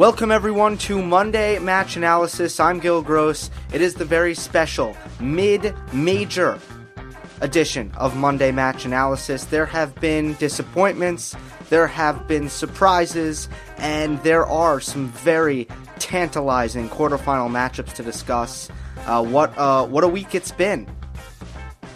Welcome everyone to Monday Match Analysis. I'm Gil Gross. It is the very special mid-major edition of Monday Match Analysis. There have been disappointments, there have been surprises, and there are some very tantalizing quarterfinal matchups to discuss. Uh, what uh, what a week it's been.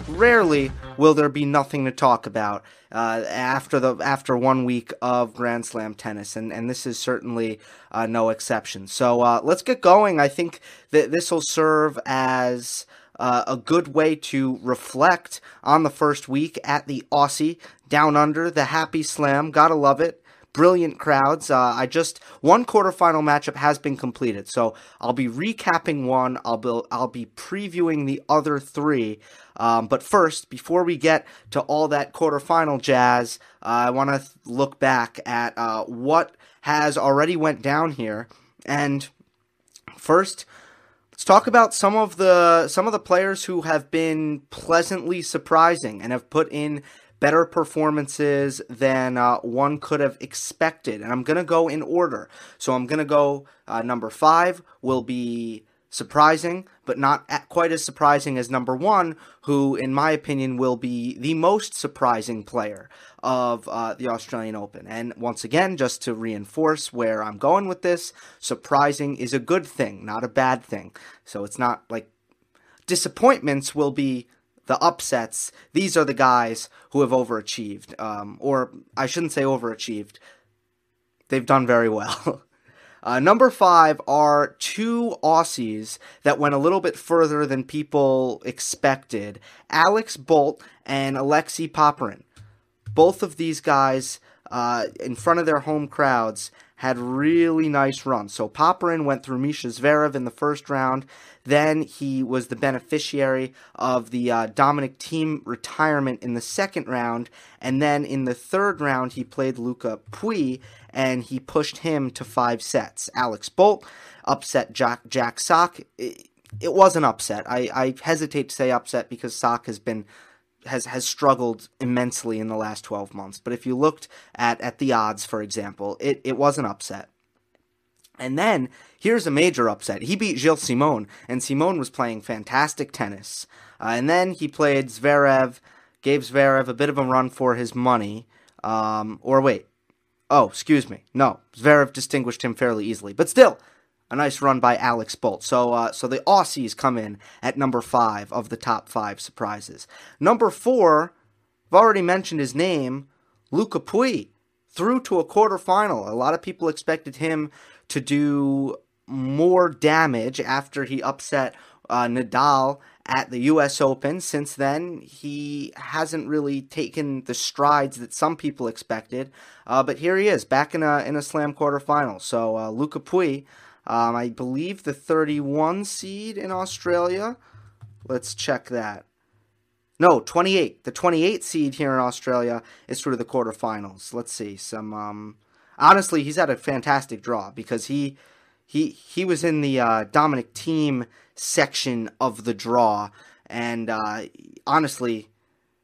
Rarely will there be nothing to talk about uh, after the after one week of Grand Slam tennis, and and this is certainly uh, no exception. So uh, let's get going. I think that this will serve as uh, a good way to reflect on the first week at the Aussie Down Under, the Happy Slam. Gotta love it brilliant crowds. Uh, I just one quarterfinal matchup has been completed, so I'll be recapping one. I'll be I'll be previewing the other three. Um, but first, before we get to all that quarterfinal jazz, uh, I want to th- look back at uh, what has already went down here. And first, let's talk about some of the some of the players who have been pleasantly surprising and have put in better performances than uh, one could have expected. And I'm going to go in order. So I'm going to go uh, number five will be surprising, but not quite as surprising as number one, who, in my opinion, will be the most surprising player of uh, the Australian Open. And once again, just to reinforce where I'm going with this, surprising is a good thing, not a bad thing. So it's not like disappointments will be the upsets. These are the guys who have overachieved, um, or I shouldn't say overachieved. They've done very well. Uh, number five are two Aussies that went a little bit further than people expected Alex Bolt and Alexei Popyrin. Both of these guys, uh, in front of their home crowds, had really nice runs. So Popyrin went through Misha Zverev in the first round. Then he was the beneficiary of the uh, Dominic Thiem retirement in the second round. And then in the third round, he played Luca Pouille and he pushed him to five sets. Alex Bolt upset Jack, Jack Sock. It, it was an upset. I, I hesitate to say upset because Sock has been has has struggled immensely in the last 12 months. But if you looked at at the odds, for example, it, it was an upset. And then here's a major upset. He beat Gilles Simon, and Simon was playing fantastic tennis. Uh, and then he played Zverev, gave Zverev a bit of a run for his money. Um, or wait, oh, excuse me, no, Zverev distinguished him fairly easily, but still, a nice run by Alex Bolt. So, uh, so the Aussies come in at number five of the top five surprises. Number four, I've already mentioned his name, Luca Pouille, through to a quarterfinal. A lot of people expected him to do more damage after he upset uh, Nadal at the U.S. Open. Since then, he hasn't really taken the strides that some people expected. Uh, but here he is, back in a in a Slam quarterfinal. So uh, Luca Pouille, um, I believe the 31 seed in Australia. Let's check that. No, 28. The 28 seed here in Australia is through the quarterfinals. Let's see some. Um, honestly, he's had a fantastic draw because he he he was in the uh, Dominic Thiem section of the draw, and uh, honestly,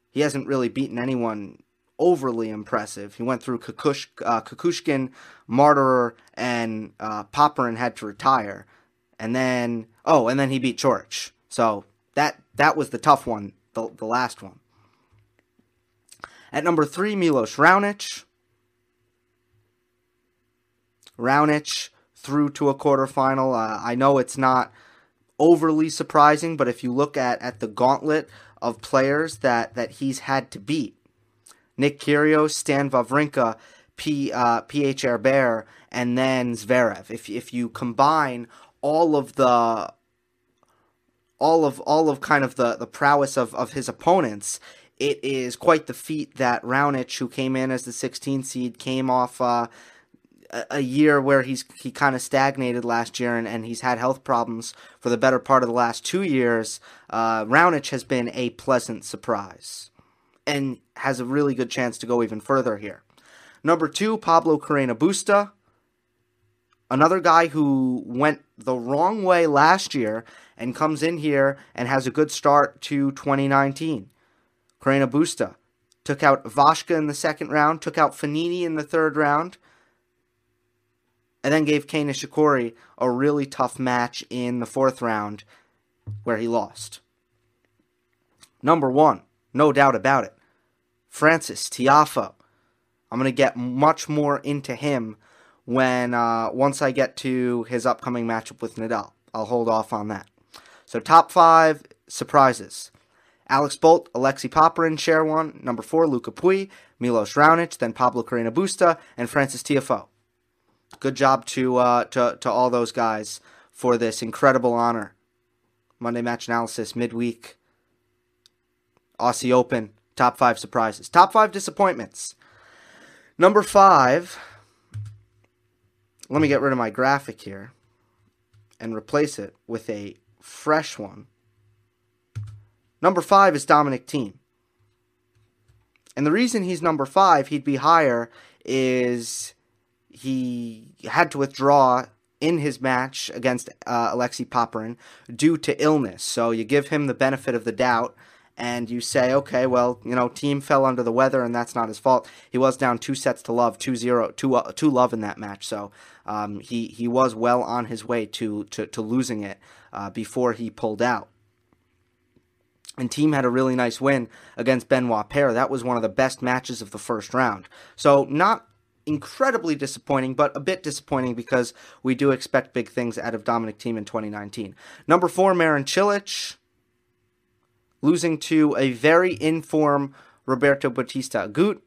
he hasn't really beaten anyone overly impressive. He went through Kukush, uh, Kukushkin, Marterer, and uh, Popyrin had to retire, and then oh, and then he beat Coric. So that that was the tough one, the the last one. At number three, Milos Raonic. Raonic through to a quarterfinal. Uh, I know it's not overly surprising, but if you look at, at the gauntlet of players that, that he's had to beat, Nick Kyrgios, Stan Wawrinka, P, uh, PH Herbert, and then Zverev. If, if you combine all of the all of all of kind of the, the prowess of, of his opponents, it is quite the feat that Raonic, who came in as the 16 seed, came off uh, a year where he's he kind of stagnated last year and, and he's had health problems for the better part of the last two years. Uh, Raonic has been a pleasant surprise and has a really good chance to go even further here. Number two, Pablo Carreno Busta. Another guy who went the wrong way last year and comes in here and has a good start to 2019. Carreno Busta took out Vashka in the second round, took out Fognini in the third round, and then gave Kei Nishikori a really tough match in the fourth round where he lost. Number one, no doubt about it, Francis Tiafoe. I'm going to get much more into him when uh, once I get to his upcoming matchup with Nadal. I'll hold off on that. So top five surprises. Alex Bolt, Alexei Popyrin share one. Number four, Luca Pouille, Milos Raonic, then Pablo Carreno Busta, and Francis Tiafoe. Good job to, uh, to, to all those guys for this incredible honor. Monday match analysis, midweek, Aussie Open, top five surprises. Top five disappointments. Number five, let me get rid of my graphic here and replace it with a fresh one. Number five is Dominic Thiem. And the reason he's number five, he'd be higher, is he had to withdraw in his match against uh, Alexei Popyrin due to illness. So you give him the benefit of the doubt and you say, okay, well, you know, Thiem fell under the weather and that's not his fault. He was down two sets to love, 2 0, 2, uh, two love in that match. So um, he, he was well on his way to, to, to losing it uh, before he pulled out. And Thiem had a really nice win against Benoit Paire. That was one of the best matches of the first round. So not incredibly disappointing, but a bit disappointing because we do expect big things out of Dominic Thiem in 2019. Number four, Marin Cilic, losing to a very informed Roberto Bautista Agut.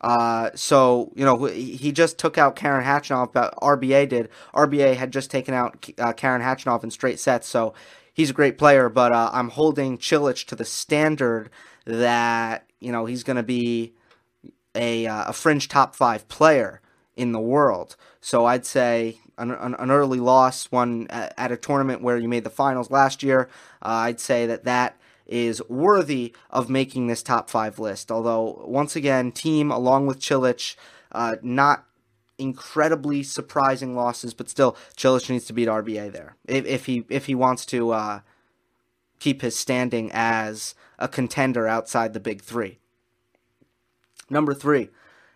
Uh, so you know he just took out Karen Khachanov, but RBA did. RBA had just taken out uh, Karen Khachanov in straight sets, so he's a great player. But uh, I'm holding Cilic to the standard that you know he's going to be a uh, a fringe top five player in the world. So I'd say an, an early loss, one at a tournament where you made the finals last year. Uh, I'd say that that is worthy of making this top five list. Although, once again, Thiem along with Cilic, uh, not incredibly surprising losses, but still, Cilic needs to beat RBA there if, if he if he wants to uh, keep his standing as a contender outside the big three. Number three,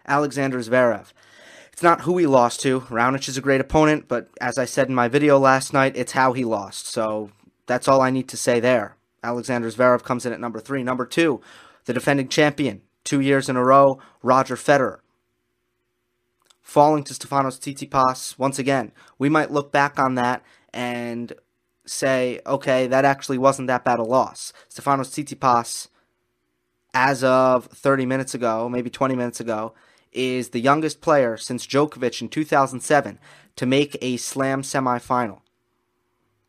Alexander Zverev. It's not who he lost to. Raonic is a great opponent, but as I said in my video last night, it's how he lost. So that's all I need to say there. Alexander Zverev comes in at number three. Number two, the defending champion, two years in a row, Roger Federer. Falling to Stefanos Tsitsipas once again. We might look back on that and say, okay, that actually wasn't that bad a loss. Stefanos Tsitsipas, as of 30 minutes ago, maybe 20 minutes ago, is the youngest player since Djokovic in 2007 to make a slam semifinal.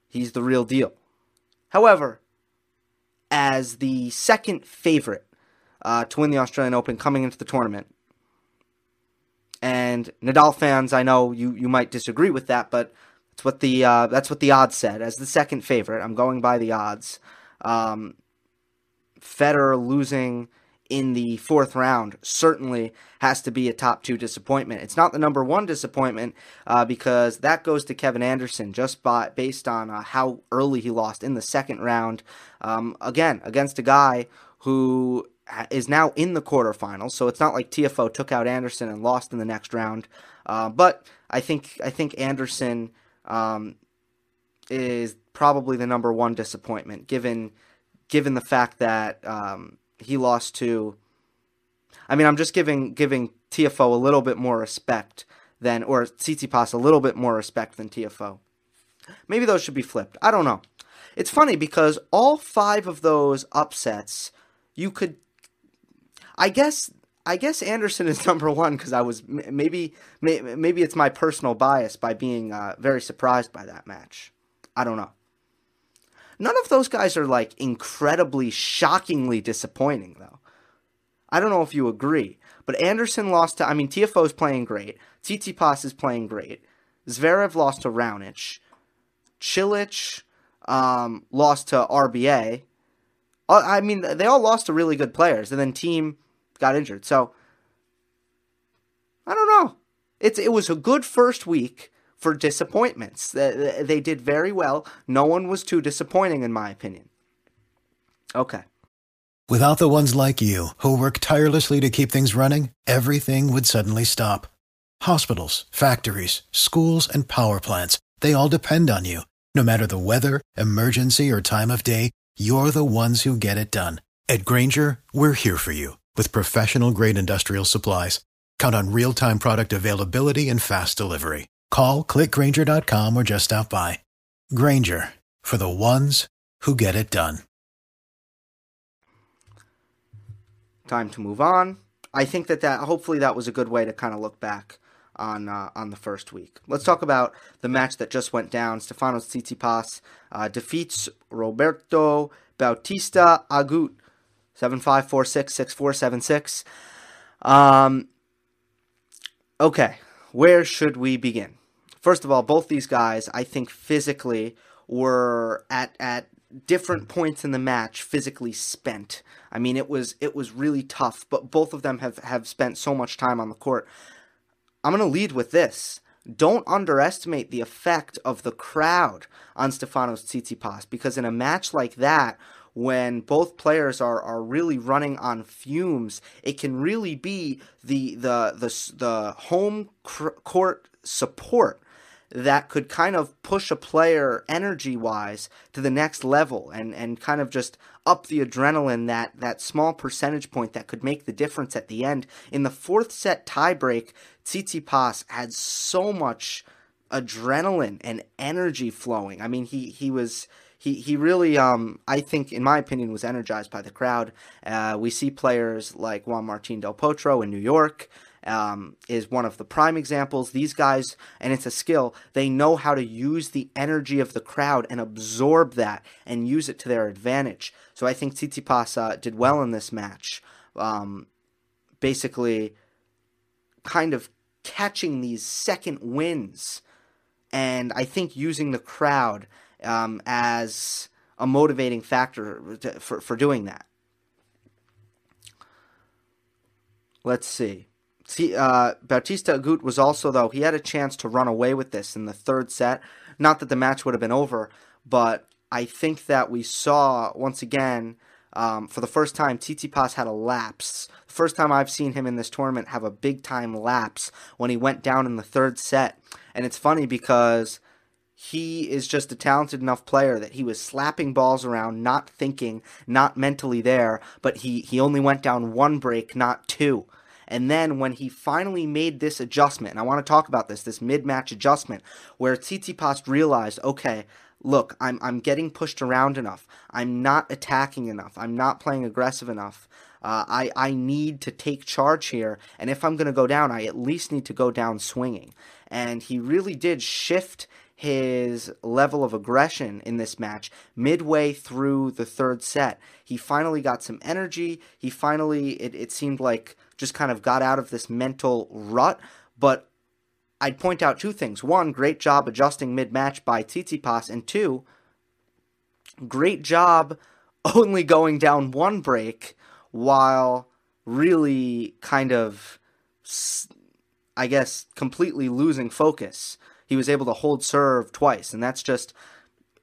He's the real deal. However, as the second favorite uh, to win the Australian Open coming into the tournament. And Nadal fans, I know you, you might disagree with that, but that's what the uh, that's what the odds said. As the second favorite, I'm going by the odds. Um, Federer losing in the fourth round certainly has to be a top two disappointment. It's not the number one disappointment uh, because that goes to Kevin Anderson just by based on uh, how early he lost in the second round. Um, again, against a guy who is now in the quarterfinals, so it's not like Tiafoe took out Anderson and lost in the next round. Uh, but I think I think Anderson um, is probably the number one disappointment given given the fact that um, he lost to I mean, I'm just giving giving Tiafoe a little bit more respect than, or Tsitsipas a little bit more respect than Tiafoe. Maybe those should be flipped. I don't know. It's funny because all five of those upsets, you could. I guess I guess Anderson is number one because I was maybe maybe it's my personal bias by being uh, very surprised by that match. I don't know. None of those guys are like incredibly, shockingly disappointing though. I don't know if you agree, but Anderson lost to. I mean, Tiafoe is playing great. Tsitsipas is playing great. Zverev lost to Raonic. Cilic um, lost to RBA. Uh, I mean, they all lost to really good players, and then Thiem got injured. So I don't know. It's it was a good first week for disappointments. They, they did very well. No one was too disappointing, in my opinion. Okay. Without the ones like you who work tirelessly to keep things running, everything would suddenly stop. Hospitals, factories, schools, and power plants—they all depend on you. No matter the weather, emergency, or time of day, you're the ones who get it done. At Grainger, we're here for you with professional grade industrial supplies. Count on real time product availability and fast delivery. Call clickgrainger.com or just stop by. Grainger for the ones who get it done. Time to move on. I think that, that hopefully that was a good way to kind of look back on uh, on the first week. Let's talk about the match that just went down. Stefanos Tsitsipas uh, defeats Roberto Bautista Agut 75466476. Um, okay, where should we begin? First of all, both these guys, I think physically were at at different points in the match physically spent. I mean, it was it was really tough, but both of them have have spent so much time on the court. I'm going to lead with this. Don't underestimate the effect of the crowd on Stefanos Tsitsipas because in a match like that when both players are, are really running on fumes, it can really be the the the, the home court support that could kind of push a player energy wise to the next level and, and kind of just up the adrenaline that that small percentage point that could make the difference at the end. In the fourth set tiebreak, Tsitsipas had so much adrenaline and energy flowing. I mean, he he was he he really um I think in my opinion was energized by the crowd. Uh, we see players like Juan Martín del Potro in New York. Um, is one of the prime examples. These guys, and it's a skill, they know how to use the energy of the crowd and absorb that and use it to their advantage. So I think Tsitsipas uh, did well in this match. Um, basically, kind of catching these second wins, and I think using the crowd um, as a motivating factor to, for, for doing that. Let's see. See, uh, Bautista Agut was also, though, he had a chance to run away with this in the third set. Not that the match would have been over, but I think that we saw, once again, um, for the first time, Tsitsipas had a lapse. The first time I've seen him in this tournament have a big time lapse when he went down in the third set. And it's funny because he is just a talented enough player that he was slapping balls around, not thinking, not mentally there, but he, he only went down one break, not two. And then when he finally made this adjustment, and I want to talk about this, this mid-match adjustment, where Tsitsipas realized, okay, look, I'm I'm getting pushed around enough. I'm not attacking enough. I'm not playing aggressive enough. Uh, I I need to take charge here, and if I'm going to go down, I at least need to go down swinging. And he really did shift his level of aggression in this match midway through the third set. He finally got some energy. He finally, it, it seemed like, just kind of got out of this mental rut. But I'd point out two things. One, great job adjusting mid match by Tsitsipas. And two, great job only going down one break while really kind of, I guess, completely losing focus he was able to hold serve twice, and that's just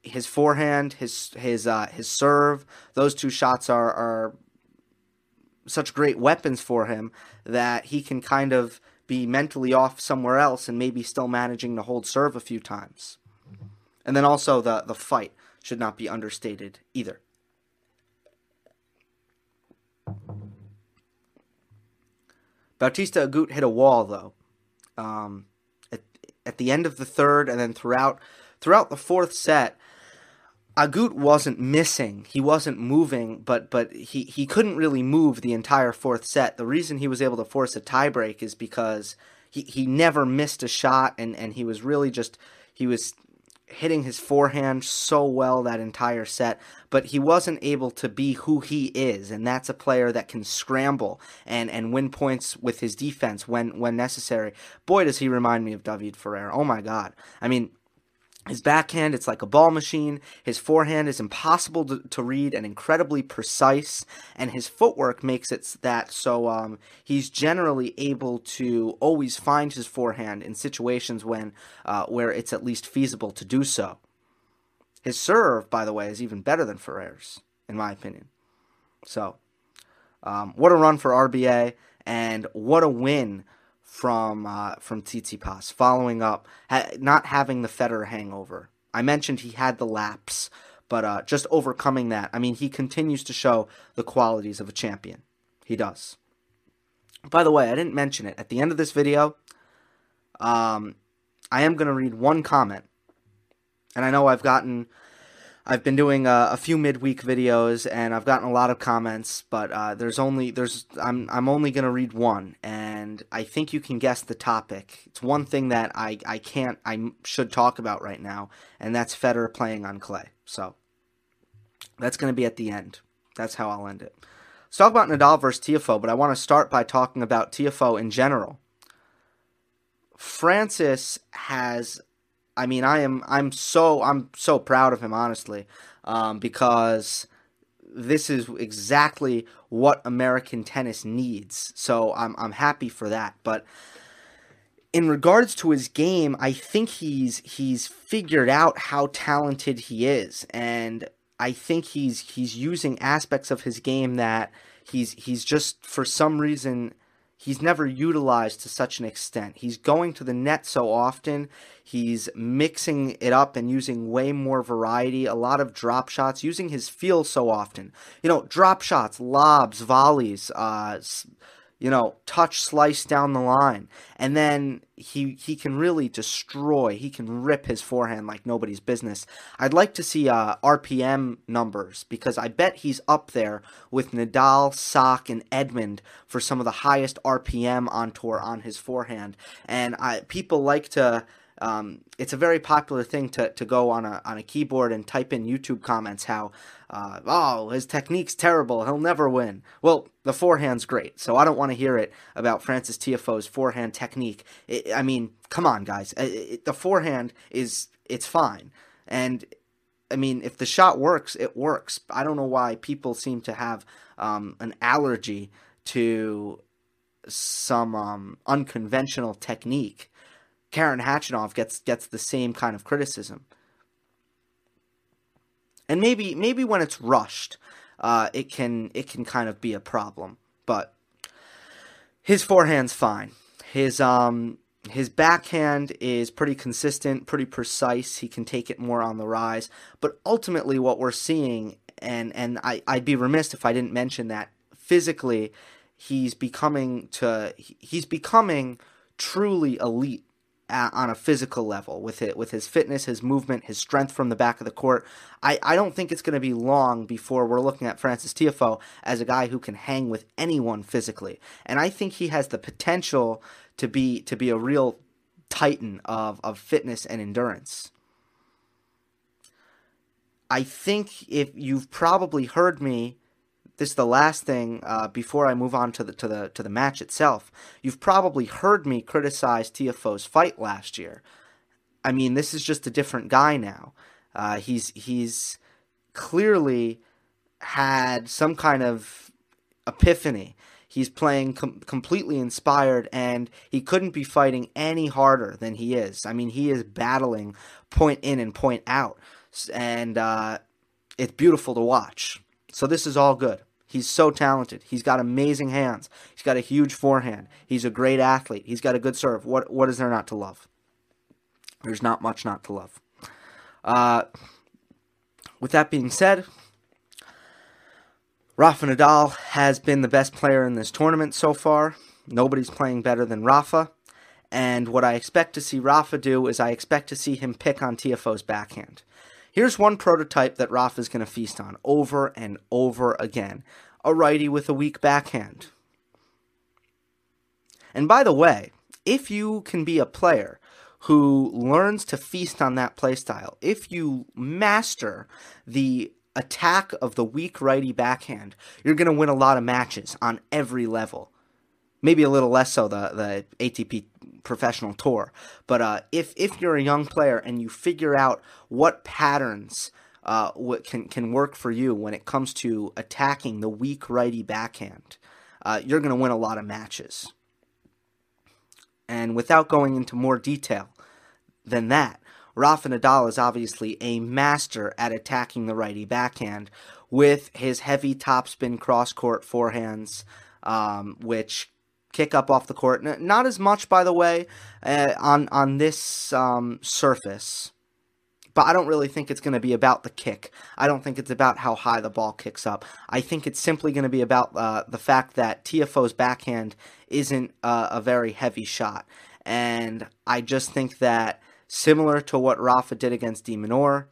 his forehand, his his uh, his serve. Those two shots are are such great weapons for him that he can kind of be mentally off somewhere else and maybe still managing to hold serve a few times. And then also the the fight should not be understated either. Bautista Agut hit a wall though. Um, at the end of the third, and then throughout throughout the fourth set, Agut wasn't missing. He wasn't moving, but but he, he couldn't really move the entire fourth set. The reason he was able to force a tiebreak is because he, he never missed a shot and, and he was really just he was hitting his forehand so well that entire set, but he wasn't able to be who he is, and that's a player that can scramble and, and win points with his defense when when necessary. Boy, does he remind me of David Ferrer. Oh my God! I mean, his backhand, it's like a ball machine. His forehand is impossible to, to read and incredibly precise. And his footwork makes it that so um, he's generally able to always find his forehand in situations when uh, where it's at least feasible to do so. His serve, by the way, is even better than Ferrer's, in my opinion. So, um, what a run for RBA, and what a win from uh, from Tsitsipas, following up, ha- not having the Federer hangover. I mentioned he had the lapse, but uh, just overcoming that. I mean, he continues to show the qualities of a champion. He does. By the way, I didn't mention it at the end of this video. Um, I am going to read one comment, and I know I've gotten I've been doing uh, a few midweek videos and I've gotten a lot of comments, but uh, there's only there's I'm I'm only gonna read one, and I think you can guess the topic. It's one thing that I I can't I should talk about right now, and that's Federer playing on clay. So that's gonna be at the end. That's how I'll end it. Let's talk about Nadal versus Tiafoe, but I want to start by talking about Tiafoe in general. Francis has I mean, I am I'm so I'm so proud of him honestly, um, because this is exactly what American tennis needs. So I'm I'm happy for that. But in regards to his game, I think he's he's figured out how talented he is, and I think he's he's using aspects of his game that he's he's just for some reason he's never utilized to such an extent. He's going to the net so often. He's mixing it up and using way more variety, a lot of drop shots, using his feel so often. You know, drop shots, lobs, volleys, uh, you know, touch slice down the line. And then he he can really destroy. He can rip his forehand like nobody's business. I'd like to see uh, RPM numbers because I bet he's up there with Nadal, Sock, and Edmund for some of the highest RPM on tour on his forehand. And I, people like to um, it's a very popular thing to, to go on a on a keyboard and type in YouTube comments how uh, oh his technique's terrible he'll never win. Well, the forehand's great, so I don't want to hear it about Francis Tiafoe's forehand technique. It, I mean, come on, guys, it, it, the forehand is it's fine, and I mean if the shot works, it works. I don't know why people seem to have um, an allergy to some um, unconventional technique Karen Khachanov gets gets the same kind of criticism. And maybe maybe when it's rushed, uh, it can it can kind of be a problem. But his forehand's fine. His um his backhand is pretty consistent, pretty precise. He can take it more on the rise. But ultimately, what we're seeing, and and I, I'd be remiss if I didn't mention that physically, he's becoming to he's becoming truly elite on a physical level with it with his fitness, his movement, his strength from the back of the court. I, I don't think it's going to be long before we're looking at Francis Tiafoe as a guy who can hang with anyone physically, and I think he has the potential to be to be a real titan of of fitness and endurance. I think if you've probably heard me this is the last thing uh, before I move on to the to the to the match itself. You've probably heard me criticize Tiafoe's fight last year. I mean, this is just a different guy now. Uh, he's he's clearly had some kind of epiphany. He's playing com- completely inspired, and he couldn't be fighting any harder than he is. I mean, he is battling point in and point out, and uh, it's beautiful to watch. So this is all good. He's so talented. He's got amazing hands. He's got a huge forehand. He's a great athlete. He's got a good serve. What what is there not to love? There's not much not to love. Uh, with that being said, Rafa Nadal has been the best player in this tournament so far. Nobody's playing better than Rafa. And what I expect to see Rafa do is I expect to see him pick on Tiafoe's backhand. Here's one prototype that Rafa is going to feast on over and over again a righty with a weak backhand. And by the way, if you can be a player who learns to feast on that playstyle, if you master the attack of the weak righty backhand, you're going to win a lot of matches on every level. Maybe a little less so the, the ATP professional tour. But uh, if, if you're a young player and you figure out what patterns uh, what can, can work for you when it comes to attacking the weak righty backhand, uh, you're going to win a lot of matches. And without going into more detail than that, Rafa Nadal is obviously a master at attacking the righty backhand with his heavy topspin cross court forehands, um, which kick up off the court. Not as much, by the way, uh, on on this um, surface. But I don't really think it's going to be about the kick. I don't think it's about how high the ball kicks up. I think it's simply going to be about uh, the fact that Tiafoe's backhand isn't uh, a very heavy shot. And I just think that similar to what Rafa did against De Minaur,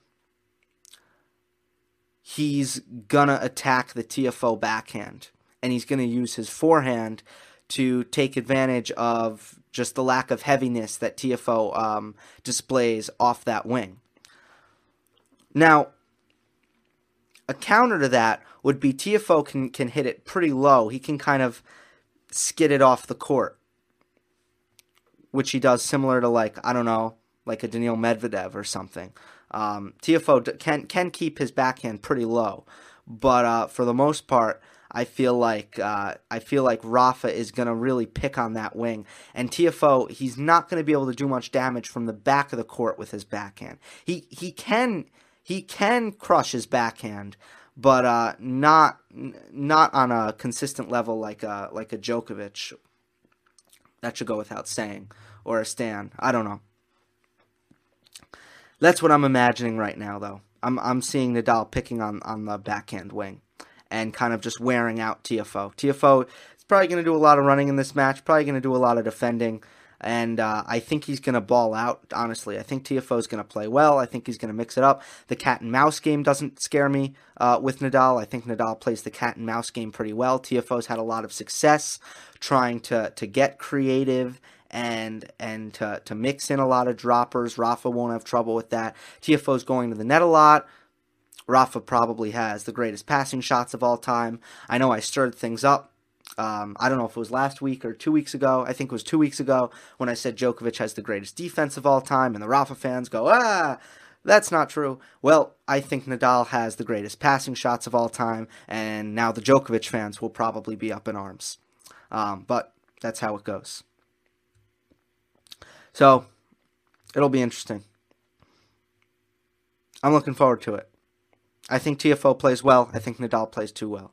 he's gonna attack the Tiafoe backhand, and he's gonna use his forehand to take advantage of just the lack of heaviness that Tiafoe um, displays off that wing. Now, a counter to that would be Tiafoe can can hit it pretty low. He can kind of skid it off the court, which he does similar to like I don't know like a Daniil Medvedev or something. Um, Tiafoe can can keep his backhand pretty low, but uh, for the most part, I feel like uh, I feel like Rafa is going to really pick on that wing, and Tiafoe, he's not going to be able to do much damage from the back of the court with his backhand. He he can he can crush his backhand, but uh, not not on a consistent level like a like a Djokovic. That should go without saying, or a Stan. I don't know. That's what I'm imagining right now, though. I'm I'm seeing Nadal picking on on the backhand wing, and kind of just wearing out Tiafoe. Tiafoe is probably going to do a lot of running in this match. Probably going to do a lot of defending, and uh, I think he's going to ball out. Honestly, I think Tiafoe is going to play well. I think he's going to mix it up. The cat and mouse game doesn't scare me uh, with Nadal. I think Nadal plays the cat and mouse game pretty well. Tiafoe's had a lot of success trying to to get creative and and to, to mix in a lot of droppers. Rafa won't have trouble with that. Tiafoe's going to the net a lot. Rafa probably has the greatest passing shots of all time. I know I stirred things up. Um, I don't know if it was last week or two weeks ago. I think it was two weeks ago when I said Djokovic has the greatest defense of all time, and the Rafa fans go, ah, that's not true. Well, I think Nadal has the greatest passing shots of all time, and now the Djokovic fans will probably be up in arms. Um, but that's how it goes. So it'll be interesting. I'm looking forward to it. I think Tiafoe plays well. I think Nadal plays too well.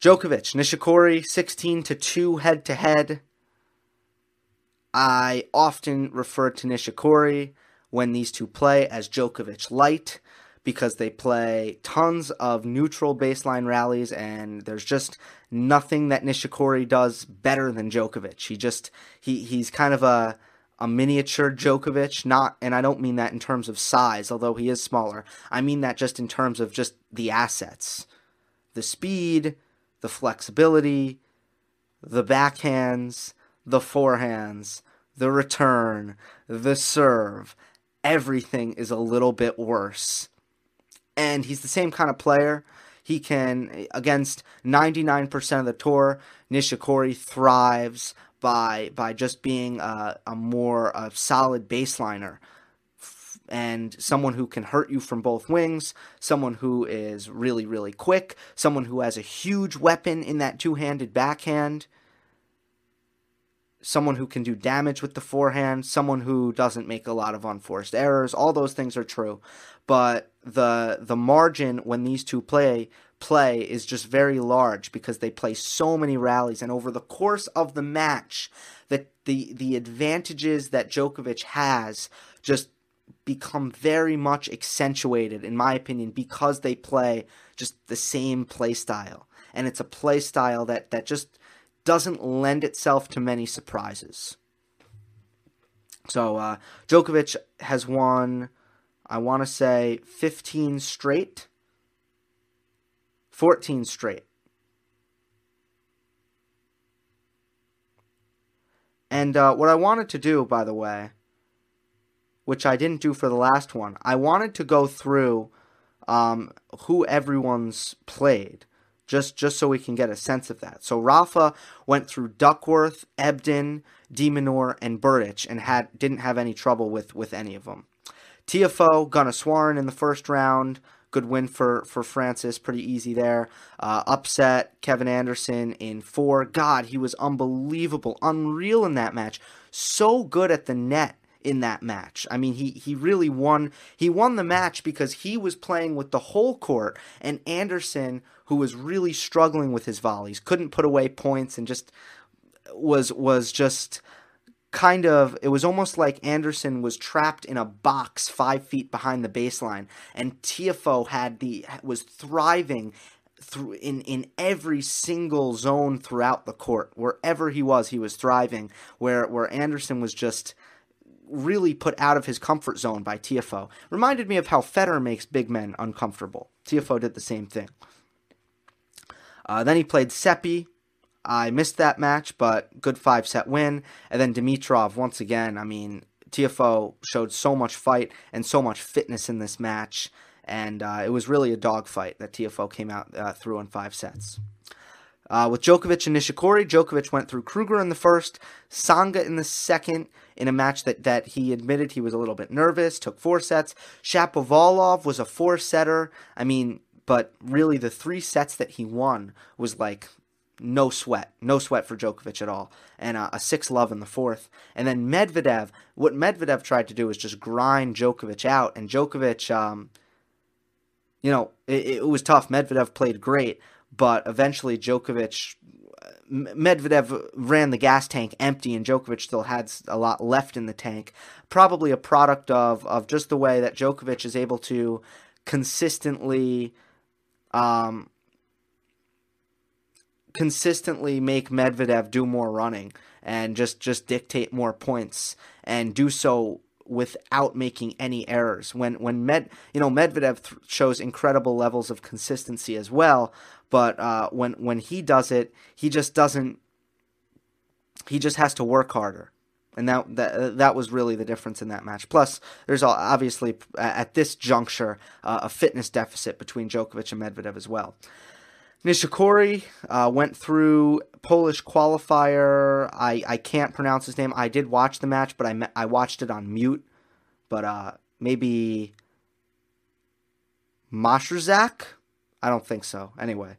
Djokovic, Nishikori, 16 to 2 head to head. I often refer to Nishikori when these two play as Djokovic light because they play tons of neutral baseline rallies, and there's just nothing that Nishikori does better than Djokovic. He just he he's kind of a a miniature Djokovic, not and I don't mean that in terms of size, although he is smaller. I mean that just in terms of just the assets. The speed, the flexibility, the backhands, the forehands, the return, the serve. Everything is a little bit worse and he's the same kind of player. He can against 99% of the tour. Nishikori thrives by by just being a, a more a solid baseliner and someone who can hurt you from both wings, someone who is really really quick, someone who has a huge weapon in that two-handed backhand someone who can do damage with the forehand, someone who doesn't make a lot of unforced errors. All those things are true, but the the margin when these two play play is just very large because they play so many rallies and over the course of the match that the the advantages that Djokovic has just become very much accentuated in my opinion because they play just the same play style and it's a play style that that just doesn't lend itself to many surprises. So uh, Djokovic has won, I want to say, 15 straight, 14 straight. And uh, what I wanted to do, by the way, which I didn't do for the last one, I wanted to go through um, who everyone's played, just just so we can get a sense of that. So Rafa went through Duckworth, Ebden, de Minaur, and Berdych, and had didn't have any trouble with with any of them. Tiafoe, Gunneswaran in the first round. Good win for, for Francis, pretty easy there. Uh, upset Kevin Anderson in four. God, he was unbelievable, unreal in that match. So good at the net in that match. I mean, he he really won. He won the match because he was playing with the whole court, and Anderson, who was really struggling with his volleys, couldn't put away points, and just was was just kind of it was almost like Anderson was trapped in a box five feet behind the baseline, and Tiafoe had the was thriving through in in every single zone throughout the court. Wherever he was, he was thriving. Where where Anderson was just really put out of his comfort zone by Tiafoe. Reminded me of how Federer makes big men uncomfortable. Tiafoe did the same thing. Uh, then he played Seppi. I missed that match, but good five set win. And then Dimitrov, once again, I mean, Tiafoe showed so much fight and so much fitness in this match. And uh, it was really a dogfight that Tiafoe came out uh, through in five sets. Uh, with Djokovic and Nishikori, Djokovic went through Krueger in the first, Tsonga in the second, in a match that, that he admitted he was a little bit nervous, took four sets. Shapovalov was a four setter. I mean, but really the three sets that he won was like no sweat, no sweat for Djokovic at all, and uh, a six love in the fourth. And then Medvedev, what Medvedev tried to do was just grind Djokovic out, and Djokovic, um, you know, it, it was tough. Medvedev played great, but eventually Djokovic Medvedev ran the gas tank empty, and Djokovic still had a lot left in the tank. Probably a product of of just the way that Djokovic is able to consistently, um, consistently make Medvedev do more running and just just dictate more points and do so without making any errors. When when Med you know Medvedev th- shows incredible levels of consistency as well, but uh, when when he does it, he just doesn't. He just has to work harder, and that that that was really the difference in that match. Plus, there's obviously at this juncture uh, a fitness deficit between Djokovic and Medvedev as well. Nishikori uh, went through Polish qualifier. I, I can't pronounce his name. I did watch the match, but I I watched it on mute. But uh, maybe Masherzak? I don't think so. Anyway,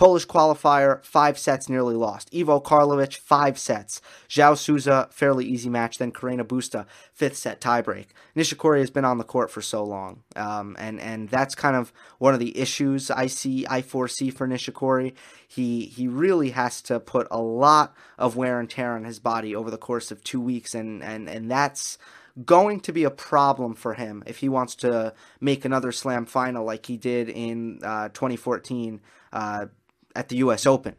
Polish qualifier, five sets, nearly lost. Ivo Karlovic, five sets. João Sousa, fairly easy match. Then Carreño Busta, fifth set tiebreak. Nishikori has been on the court for so long, um, and and that's kind of one of the issues I see, I foresee for Nishikori. He he really has to put a lot of wear and tear on his body over the course of two weeks, and and and that's going to be a problem for him if he wants to make another slam final like he did in uh, 2014 uh, at the U.S. Open.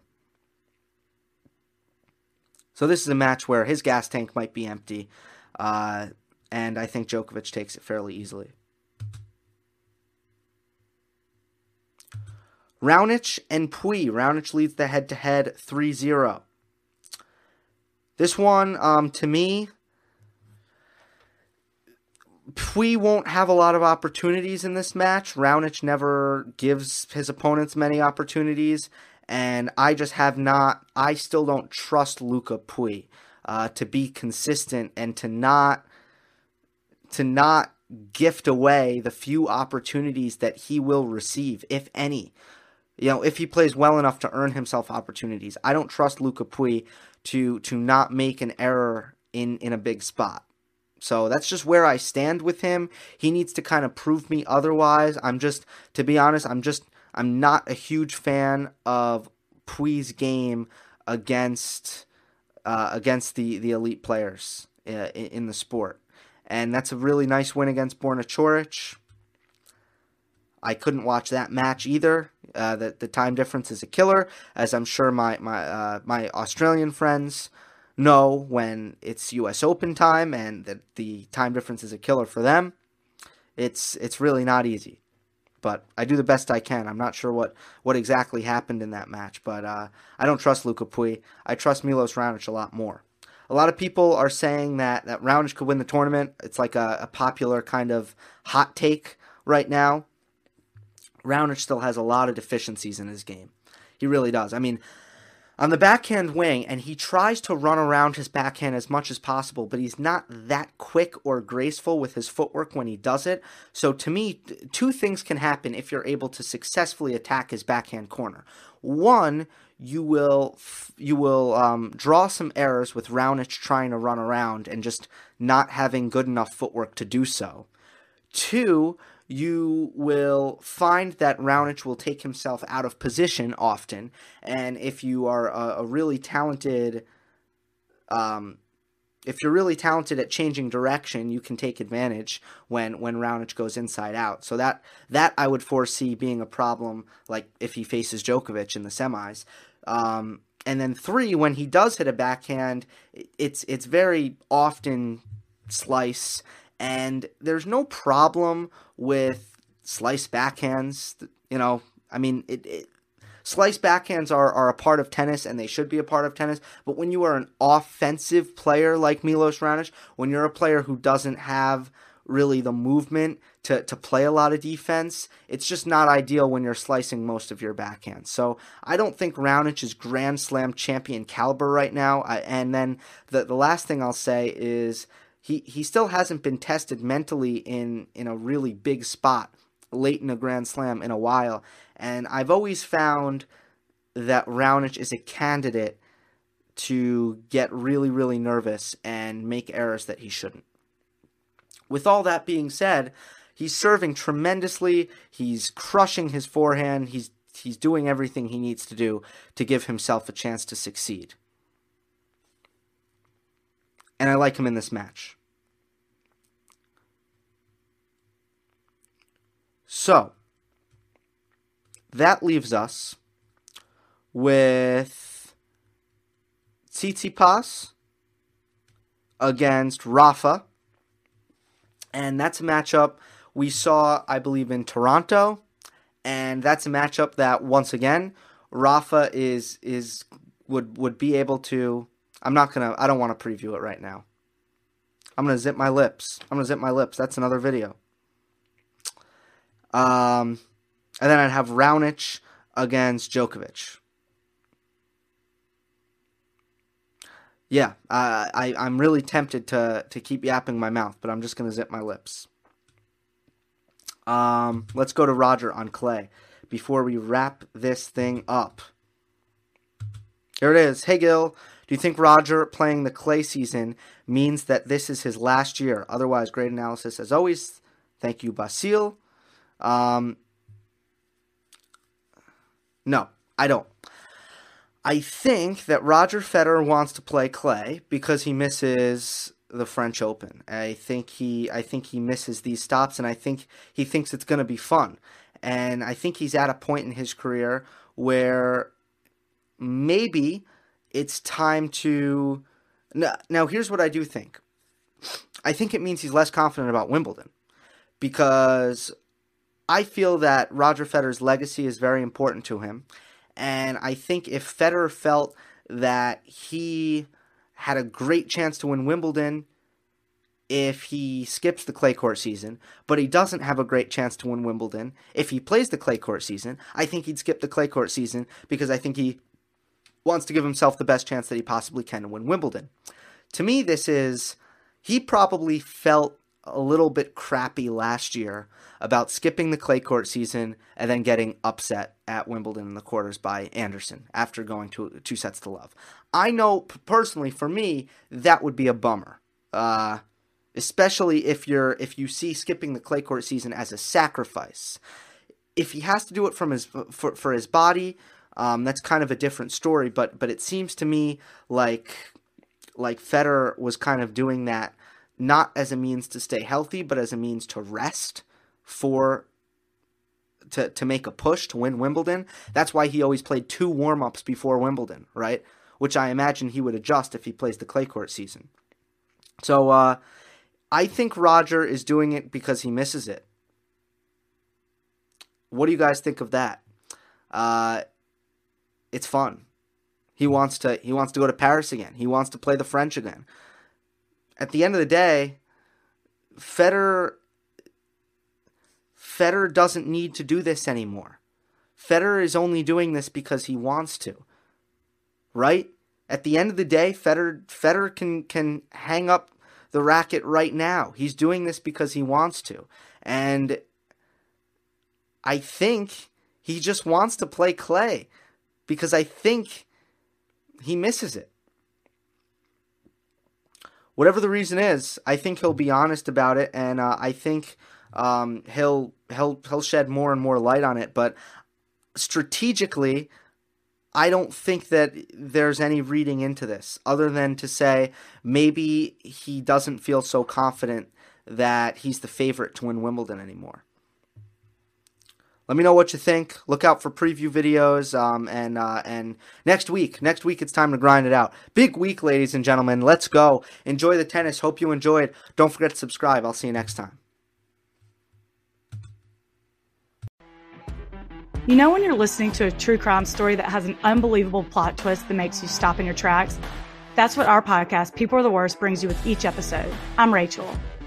So this is a match where his gas tank might be empty, uh, and I think Djokovic takes it fairly easily. Raonic and Pouille. Raonic leads the head-to-head 3-0. This one, um, to me, Pouille won't have a lot of opportunities in this match. Raonic never gives his opponents many opportunities, and I just have not. I still don't trust Luca Pouille uh, to be consistent and to not to not gift away the few opportunities that he will receive, if any. You know, if he plays well enough to earn himself opportunities, I don't trust Luca Pouille to to not make an error in in a big spot. So that's just where I stand with him. He needs to kind of prove me otherwise. I'm just, to be honest, I'm just, I'm not a huge fan of Pouille's game against uh, against the the elite players uh, in, the sport, and that's a really nice win against Borna Coric. I couldn't watch that match either. Uh, the the time difference is a killer, as I'm sure my my uh, my Australian friends know when it's U.S. Open time and that the time difference is a killer for them. It's it's really not easy, but I do the best I can. I'm not sure what what exactly happened in that match, but uh, I don't trust Lucas Pouille. I trust Milos Raonic a lot more. A lot of people are saying that that Raonic could win the tournament. It's like a, a popular kind of hot take right now. Raonic still has a lot of deficiencies in his game. He really does. I mean, on the backhand wing, and he tries to run around his backhand as much as possible, but he's not that quick or graceful with his footwork when he does it. So, to me, two things can happen if you're able to successfully attack his backhand corner. One, you will you will um, draw some errors with Raonic trying to run around and just not having good enough footwork to do so. Two, you will find that Raonic will take himself out of position often, and if you are a, a really talented, um, if you're really talented at changing direction, you can take advantage when when Raonic goes inside out. So that that I would foresee being a problem, like if he faces Djokovic in the semis. Um, and then three, when he does hit a backhand, it's it's very often slice and there's no problem with slice backhands. You know, I mean, it, it slice backhands are, are a part of tennis and they should be a part of tennis. But when you are an offensive player like Milos Raonic, when you're a player who doesn't have really the movement to, to play a lot of defense, it's just not ideal when you're slicing most of your backhand. So I don't think Raonic is Grand Slam champion caliber right now. I, and then the, the last thing I'll say is he he still hasn't been tested mentally in in a really big spot late in a Grand Slam in a while. And I've always found that Raonic is a candidate to get really, really nervous and make errors that he shouldn't. With all that being said, he's serving tremendously. He's crushing his forehand. He's he's doing everything he needs to do to give himself a chance to succeed and I like him in this match. So, that leaves us with Tsitsipas against Rafa. And that's a matchup we saw, I believe, in Toronto. And that's a matchup that once again, Rafa is is would would be able to I'm not gonna. I don't want to preview it right now. I'm gonna zip my lips. I'm gonna zip my lips. That's another video. Um, and then I'd have Raonic against Djokovic. Yeah, uh, I I'm really tempted to to keep yapping my mouth, but I'm just gonna zip my lips. Um, let's go to Roger on clay before we wrap this thing up. Here it is. Hey Gil, do you think Roger playing the clay season means that this is his last year? Otherwise, great analysis as always. Thank you, Basile. Um, no, I don't. I think that Roger Federer wants to play clay because he misses the French Open. I think he I think he misses these stops and I think he thinks it's going to be fun. And I think he's at a point in his career where maybe it's time to. Now, now, here's what I do think. I think it means he's less confident about Wimbledon because I feel that Roger Federer's legacy is very important to him. And I think if Federer felt that he had a great chance to win Wimbledon if he skips the clay court season, but he doesn't have a great chance to win Wimbledon if he plays the clay court season, I think he'd skip the clay court season because I think he wants to give himself the best chance that he possibly can to win Wimbledon. To me, this is he probably felt a little bit crappy last year about skipping the clay court season and then getting upset at Wimbledon in the quarters by Anderson after going to two sets to love. I know personally, for me, that would be a bummer. Uh, especially if you're if you see skipping the clay court season as a sacrifice. If he has to do it from his for, for his body, um, that's kind of a different story, but but it seems to me like like Federer was kind of doing that not as a means to stay healthy, but as a means to rest for to, to make a push to win Wimbledon. That's why he always played two warm ups before Wimbledon, right? Which I imagine he would adjust if he plays the clay court season. So uh, I think Roger is doing it because he misses it. What do you guys think of that? Uh, it's fun. He wants to he wants to go to Paris again. He wants to play the French again. At the end of the day, Federer Federer doesn't need to do this anymore. Federer is only doing this because he wants to. Right? At the end of the day, Federer Federer can can hang up the racket right now. He's doing this because he wants to. And I think he just wants to play clay because I think he misses it. Whatever the reason is, I think he'll be honest about it, and uh, I think um, he'll he'll he'll shed more and more light on it. But strategically, I don't think that there's any reading into this other than to say maybe he doesn't feel so confident that he's the favorite to win Wimbledon anymore. Let me know what you think. Look out for preview videos. Um, and uh, and next week, next week it's time to grind it out. Big week, ladies and gentlemen. Let's go. Enjoy the tennis. Hope you enjoyed. Don't forget to subscribe. I'll see you next time. You know when you're listening to a true crime story that has an unbelievable plot twist that makes you stop in your tracks? That's what our podcast, People Are the Worst, brings you with each episode. I'm Rachel.